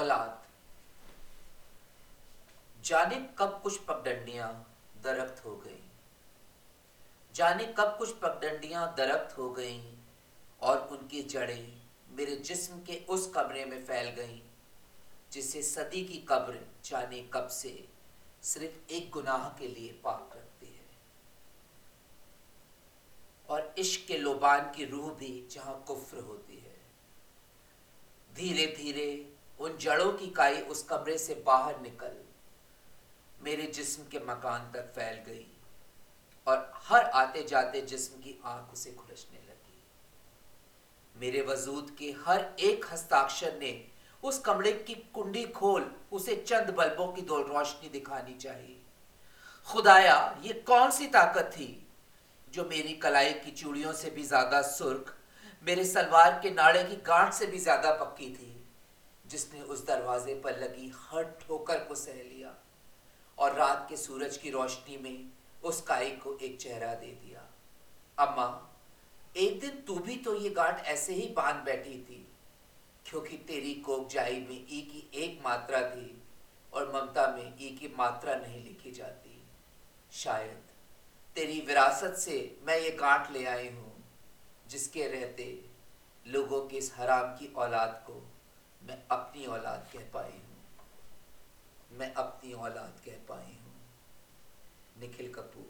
औलाद। जाने कब कुछ पगडंडियाँ दरख्त हो गई। जाने कब कुछ पगडंडियाँ दरख्त हो गईं और उनकी जड़ें मेरे जिस्म के उस कमरे में फैल गईं, जिसे सदी की कब्र जाने कब से सिर्फ़ एक गुनाह के लिए पाक रखती है। और इश्क के लोबान की रूह भी जहाँ कुफ्र होती है। धीरे धीरे उन जड़ों की काई उस कमरे से बाहर निकल, मेरे जिस्म के मकान तक फैल गई और हर आते जाते जिस्म की आँख उसे खुरचने लगी। मेरे वजूद के हर एक हस्ताक्षर ने उस कमरे की कुंडी खोल उसे चंद बल्बों की दो रोशनी दिखानी चाहिए। खुदाया, ये कौन सी ताकत थी जो मेरी कलाई की चूड़ियों से भी ज़्यादा सुर्ख, मेरे सलवार के नाड़े की गांठ से भी ज़्यादा पक्की थी? जिसने उस दरवाजे पर लगी हर ठोकर को सह लिया और रात के सूरज की रोशनी में उस काई को एक चेहरा दे दिया। अम्मा, एक दिन तू भी तो ये गांठ ऐसे ही बाँध बैठी थी, क्योंकि तेरी कोक जाई में ई की एक मात्रा थी और ममता में ई की मात्रा नहीं लिखी जाती। शायद तेरी विरासत से मैं ये गांठ ले आई हूँ, जिसके रहते लोगों के इस हराम की औलाद को मैं अपनी औलाद कह पाई हूँ। मैं अपनी औलाद कह पाई हूँ। निखिल कपूर।